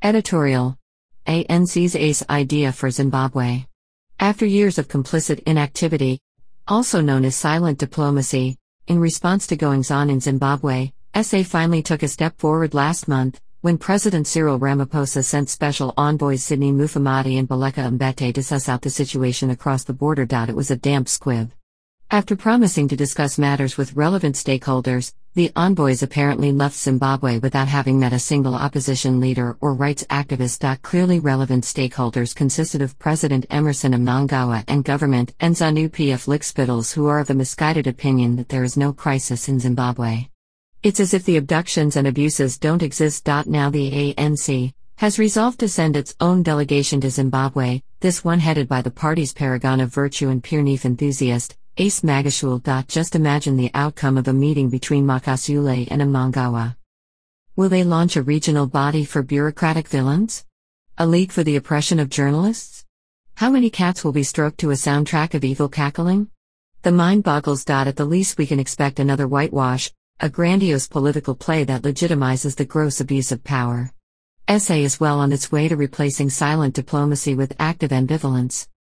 Editorial ANC's ACE idea for Zimbabwe. After years of complicit inactivity, also known as silent diplomacy, in response to goings on in Zimbabwe, SA finally took a step forward last month when President Cyril Ramaphosa sent special envoys Sydney Mufamadi and Baleka Mbete to suss out the situation across the border. It was a damp squib. After promising to discuss matters with relevant stakeholders, the envoys apparently left Zimbabwe without having met a single opposition leader or rights activist. Clearly, relevant stakeholders consisted of President Emmerson Mnangagwa and government and ZANU PF Lickspittles, who are of the misguided opinion that there is no crisis in Zimbabwe. It's as if the abductions and abuses don't exist. Now, the ANC has resolved to send its own delegation to Zimbabwe, this one headed by the party's paragon of virtue and Pierneef enthusiast, Ace Magashule. Just imagine the outcome of a meeting between Magashule and Mnangagwa. Will they launch a regional body for bureaucratic villains? A league for the oppression of journalists? How many cats will be stroked to a soundtrack of evil cackling? The mind boggles. At the least, we can expect another whitewash, a grandiose political play that legitimizes the gross abuse of power. SA is well on its way to replacing silent diplomacy with active ambivalence.